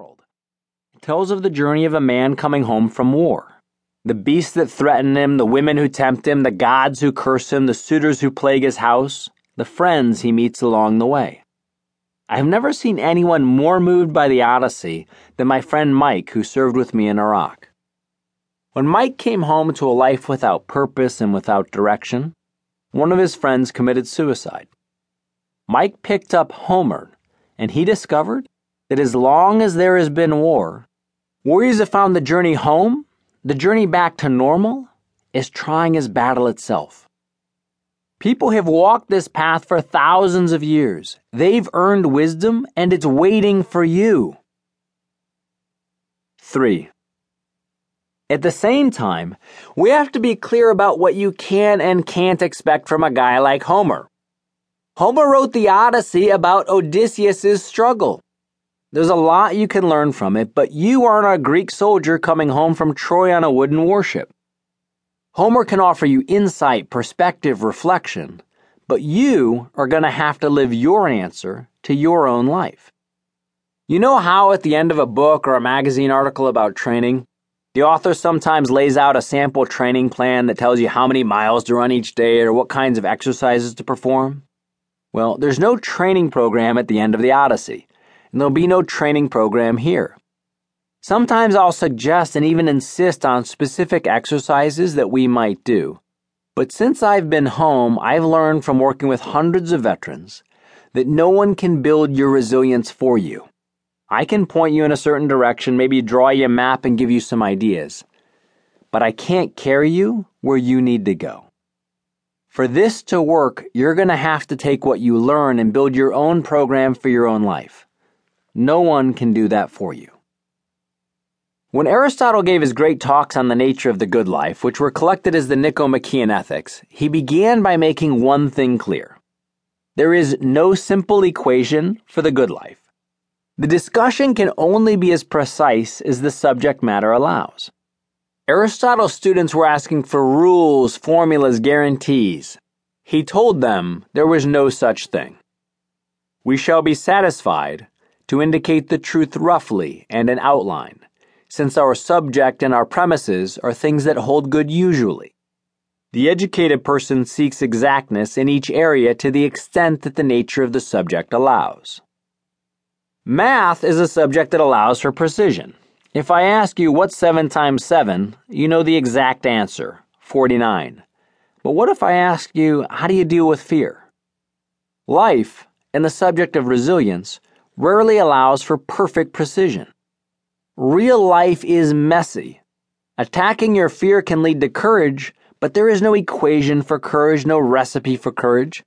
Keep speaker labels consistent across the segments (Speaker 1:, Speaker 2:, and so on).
Speaker 1: world. It tells of the journey of a man coming home from war. The beasts that threaten him, the women who tempt him, the gods who curse him, the suitors who plague his house, the friends he meets along the way. I have never seen anyone more moved by the Odyssey than my friend Mike, who served with me in Iraq. When Mike came home to a life without purpose and without direction, one of his friends committed suicide. Mike picked up Homer, and he discovered that as long as there has been war, warriors have found the journey home the journey back to normal is trying as battle itself. People have walked this path for thousands of years. They've earned wisdom and it's waiting for you. 3. At the same time, we have to be clear about what you can and can't expect from a guy like Homer. Homer wrote the Odyssey about Odysseus' struggle. There's a lot you can learn from it, but you aren't a Greek soldier coming home from Troy on a wooden warship. Homer can offer you insight, perspective, reflection, but you are going to have to live your answer to your own life. You know how at the end of a book or a magazine article about training, the author sometimes lays out a sample training plan that tells you how many miles to run each day or what kinds of exercises to perform? Well, there's no training program at the end of the Odyssey and there'll be no training program here. Sometimes I'll suggest and even insist on specific exercises that we might do. But since I've been home, I've learned from working with hundreds of veterans that no one can build your resilience for you. I can point you in a certain direction, maybe draw you a map and give you some ideas. But I can't carry you where you need to go. For this to work, you're going to have to take what you learn and build your own program for your own life. No one can do that for you. When Aristotle gave his great talks on the nature of the good life, which were collected as the Nicomachean Ethics, he began by making one thing clear. There is no simple equation for the good life. The discussion can only be as precise as the subject matter allows. Aristotle's students were asking for rules, formulas, guarantees. He told them there was no such thing. We shall be satisfied to indicate the truth roughly and in outline, since our subject and our premises are things that hold good usually. The educated person seeks exactness in each area to the extent that the nature of the subject allows. Math is a subject that allows for precision. If I ask you what's 7 times 7, you know the exact answer 49. But what if I ask you, how do you deal with fear? Life, and the subject of resilience, rarely allows for perfect precision. Real life is messy. Attacking your fear can lead to courage, but there is no equation for courage, no recipe for courage.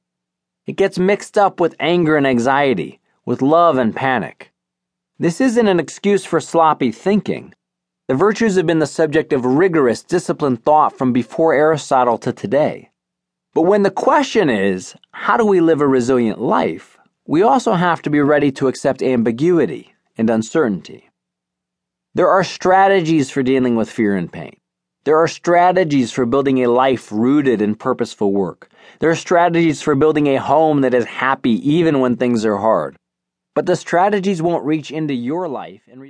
Speaker 1: It gets mixed up with anger and anxiety, with love and panic. This isn't an excuse for sloppy thinking. The virtues have been the subject of rigorous, disciplined thought from before Aristotle to today. But when the question is, how do we live a resilient life? We also have to be ready to accept ambiguity and uncertainty. There are strategies for dealing with fear and pain. There are strategies for building a life rooted in purposeful work. There are strategies for building a home that is happy even when things are hard. But the strategies won't reach into your life and